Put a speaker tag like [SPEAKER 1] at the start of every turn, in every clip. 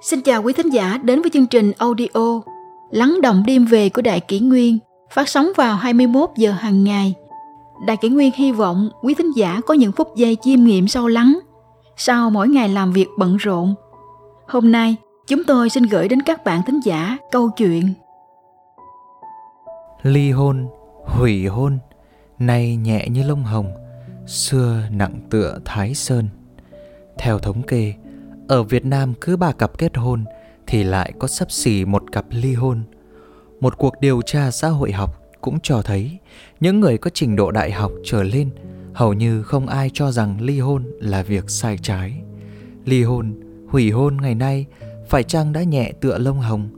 [SPEAKER 1] Xin chào quý thính giả đến với chương trình audio Lắng động đêm về của Đại Kỷ Nguyên phát sóng vào 21 giờ hàng ngày. Đại Kỷ Nguyên hy vọng quý thính giả có những phút giây chiêm nghiệm sâu lắng sau mỗi ngày làm việc bận rộn. Hôm nay, chúng tôi xin gửi đến các bạn thính giả câu chuyện
[SPEAKER 2] Ly hôn, hủy hôn, nay nhẹ như lông hồng, xưa nặng tựa Thái Sơn. Theo thống kê, ở Việt Nam cứ ba cặp kết hôn thì lại có sấp xỉ một cặp ly hôn. Một cuộc điều tra xã hội học cũng cho thấy những người có trình độ đại học trở lên hầu như không ai cho rằng ly hôn là việc sai trái. Ly hôn, hủy hôn ngày nay phải chăng đã nhẹ tựa lông hồng,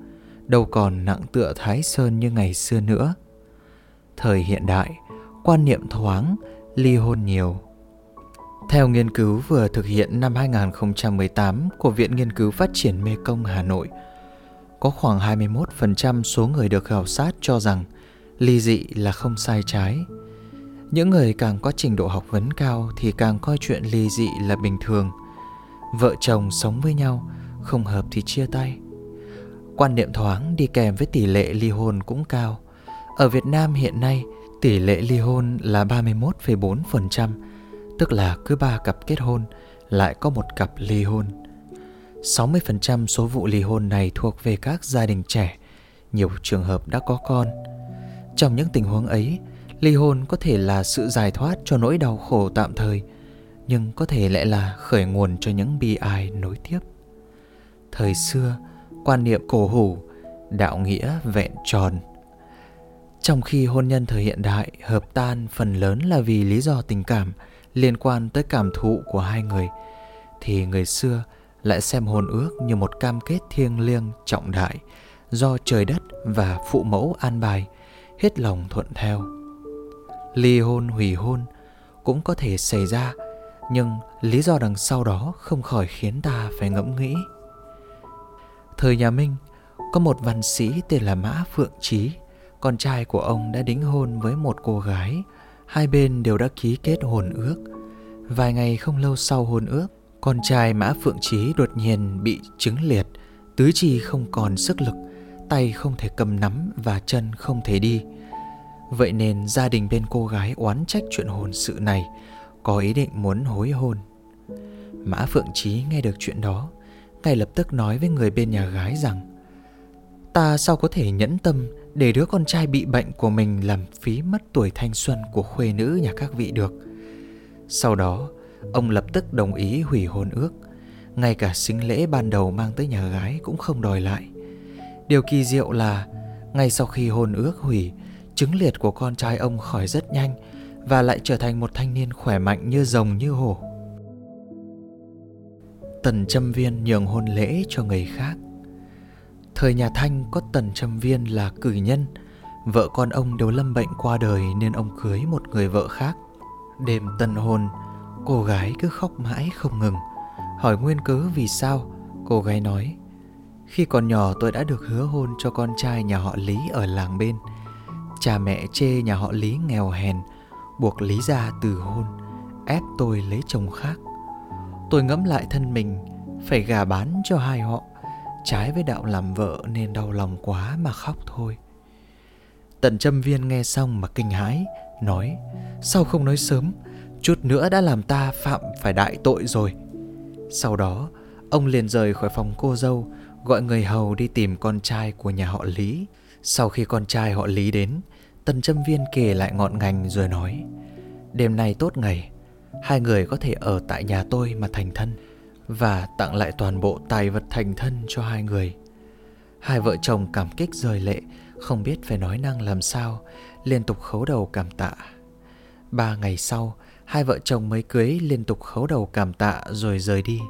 [SPEAKER 2] đâu còn nặng tựa Thái Sơn như ngày xưa nữa. Thời hiện đại, quan niệm thoáng, ly hôn nhiều theo nghiên cứu vừa thực hiện năm 2018 của Viện Nghiên cứu Phát triển Mê Công Hà Nội, có khoảng 21% số người được khảo sát cho rằng ly dị là không sai trái. Những người càng có trình độ học vấn cao thì càng coi chuyện ly dị là bình thường. Vợ chồng sống với nhau, không hợp thì chia tay. Quan niệm thoáng đi kèm với tỷ lệ ly hôn cũng cao. Ở Việt Nam hiện nay, tỷ lệ ly hôn là 31,4%, tức là cứ ba cặp kết hôn lại có một cặp ly hôn. 60% số vụ ly hôn này thuộc về các gia đình trẻ, nhiều trường hợp đã có con. Trong những tình huống ấy, ly hôn có thể là sự giải thoát cho nỗi đau khổ tạm thời, nhưng có thể lại là khởi nguồn cho những bi ai nối tiếp. Thời xưa, quan niệm cổ hủ, đạo nghĩa vẹn tròn. Trong khi hôn nhân thời hiện đại hợp tan phần lớn là vì lý do tình cảm – liên quan tới cảm thụ của hai người, thì người xưa lại xem hôn ước như một cam kết thiêng liêng trọng đại do trời đất và phụ mẫu an bài, hết lòng thuận theo. Ly hôn hủy hôn cũng có thể xảy ra, nhưng lý do đằng sau đó không khỏi khiến ta phải ngẫm nghĩ. Thời nhà minh, có một văn sĩ tên là mã phượng trí, con trai của ông đã đính hôn với một cô gái Hai bên đều đã ký kết hôn ước. Vài ngày không lâu sau hôn ước, con trai Mã Phượng Trí đột nhiên bị chứng liệt, tứ chi không còn sức lực, tay không thể cầm nắm và chân không thể đi. Vậy nên gia đình bên cô gái oán trách chuyện hôn sự này, có ý định muốn hối hôn. Mã Phượng Trí nghe được chuyện đó, ngay lập tức nói với người bên nhà gái rằng Ta sao có thể nhẫn tâm để đứa con trai bị bệnh của mình làm phí mất tuổi thanh xuân của khuê nữ nhà các vị được. Sau đó, ông lập tức đồng ý hủy hôn ước, ngay cả sinh lễ ban đầu mang tới nhà gái cũng không đòi lại. Điều kỳ diệu là, ngay sau khi hôn ước hủy, chứng liệt của con trai ông khỏi rất nhanh và lại trở thành một thanh niên khỏe mạnh như rồng như hổ. Tần Trâm Viên nhường hôn lễ cho người khác Thời nhà Thanh có tần trầm viên là cử nhân. Vợ con ông đều lâm bệnh qua đời Nên ông cưới một người vợ khác. Đêm tân hôn Cô gái cứ khóc mãi không ngừng. Hỏi nguyên cớ vì sao, Cô gái nói, Khi còn nhỏ tôi đã được hứa hôn cho con trai nhà họ Lý ở làng bên. Cha mẹ chê nhà họ Lý nghèo hèn, Buộc Lý ra từ hôn, Ép tôi lấy chồng khác. Tôi ngẫm lại thân mình, Phải gà bán cho hai họ Trái với đạo làm vợ nên đau lòng quá mà khóc thôi. Tần châm viên nghe xong mà kinh hãi, Nói, Sao không nói sớm? Chút nữa đã làm ta phạm phải đại tội rồi. Sau đó, Ông liền rời khỏi phòng cô dâu, Gọi người hầu đi tìm con trai của nhà họ Lý. Sau khi con trai họ Lý đến, Tần châm viên kể lại ngọn ngành rồi nói, Đêm nay tốt ngày, Hai người có thể ở tại nhà tôi mà thành thân và tặng lại toàn bộ tài vật thành thân cho hai người. Hai vợ chồng cảm kích rời lệ, không biết phải nói năng làm sao, liên tục khấu đầu cảm tạ. Ba ngày sau, hai vợ chồng mới cưới liên tục khấu đầu cảm tạ rồi rời đi.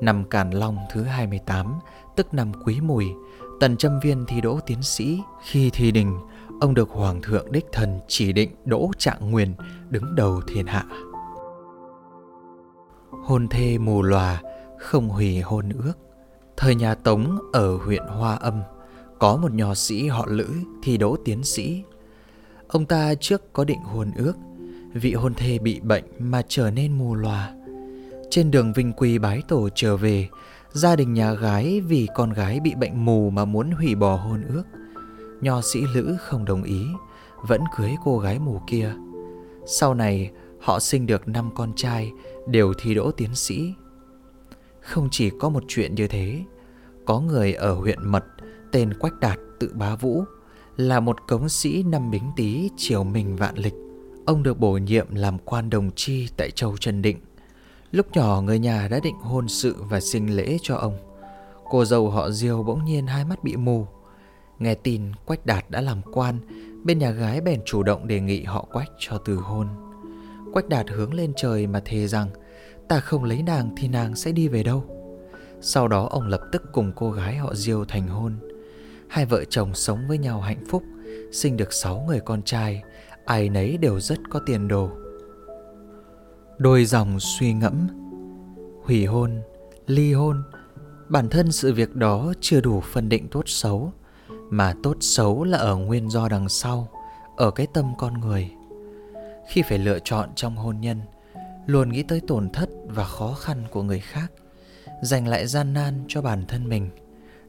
[SPEAKER 2] Năm Càn Long thứ 28, tức năm Quý Mùi, Tần Trâm Viên thi đỗ tiến sĩ. Khi thi đình, ông được Hoàng thượng Đích Thần chỉ định đỗ trạng nguyên đứng đầu thiên hạ hôn thê mù lòa, không hủy hôn ước. Thời nhà Tống ở huyện Hoa Âm, có một nho sĩ họ Lữ thi đỗ tiến sĩ. Ông ta trước có định hôn ước, vị hôn thê bị bệnh mà trở nên mù lòa. Trên đường Vinh Quy bái tổ trở về, Gia đình nhà gái vì con gái bị bệnh mù mà muốn hủy bỏ hôn ước Nho sĩ Lữ không đồng ý Vẫn cưới cô gái mù kia Sau này họ sinh được năm con trai, Đều thi đỗ tiến sĩ. Không chỉ có một chuyện như thế, Có người ở huyện Mật, Tên Quách Đạt tự bá vũ, Là một cống sĩ năm bính tý Triều Minh vạn lịch. Ông được bổ nhiệm làm quan đồng chi Tại châu Trần Định. Lúc nhỏ người nhà đã định hôn sự và sinh lễ cho ông. Cô dâu họ Diêu bỗng nhiên hai mắt bị mù. Nghe tin Quách Đạt đã làm quan, Bên nhà gái bèn chủ động đề nghị họ Quách cho từ hôn. Quách Đạt hướng lên trời mà thề rằng Ta không lấy nàng thì nàng sẽ đi về đâu. Sau đó ông lập tức cùng cô gái họ Diêu thành hôn. Hai vợ chồng sống với nhau hạnh phúc Sinh được sáu người con trai Ai nấy đều rất có tiền đồ. Đôi dòng suy ngẫm Hủy hôn, ly hôn Bản thân sự việc đó chưa đủ phân định tốt xấu Mà tốt xấu là ở nguyên do đằng sau Ở cái tâm con người. Khi phải lựa chọn trong hôn nhân Luôn nghĩ tới tổn thất và khó khăn của người khác Dành lại gian nan cho bản thân mình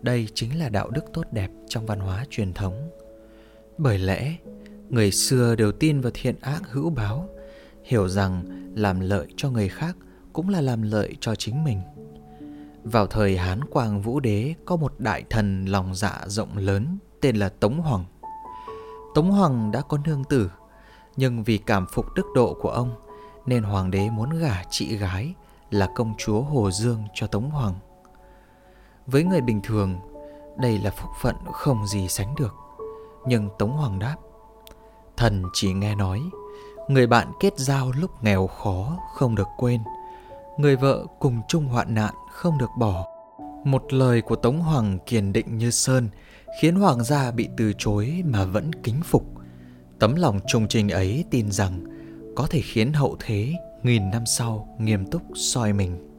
[SPEAKER 2] Đây chính là đạo đức tốt đẹp trong văn hóa truyền thống Bởi lẽ Người xưa đều tin vào thiện ác hữu báo hiểu rằng làm lợi cho người khác cũng là làm lợi cho chính mình. Vào thời Hán Quang Vũ Đế có một đại thần lòng dạ rộng lớn tên là Tống Hoàng. Tống Hoàng đã có nương tử, nhưng vì cảm phục đức độ của ông nên hoàng đế muốn gả chị gái là công chúa Hồ Dương cho Tống Hoàng. Với người bình thường, đây là phúc phận không gì sánh được. Nhưng Tống Hoàng đáp, thần chỉ nghe nói Người bạn kết giao lúc nghèo khó không được quên Người vợ cùng chung hoạn nạn không được bỏ Một lời của Tống Hoàng kiên định như sơn Khiến hoàng gia bị từ chối mà vẫn kính phục Tấm lòng trung trình ấy tin rằng Có thể khiến hậu thế nghìn năm sau nghiêm túc soi mình.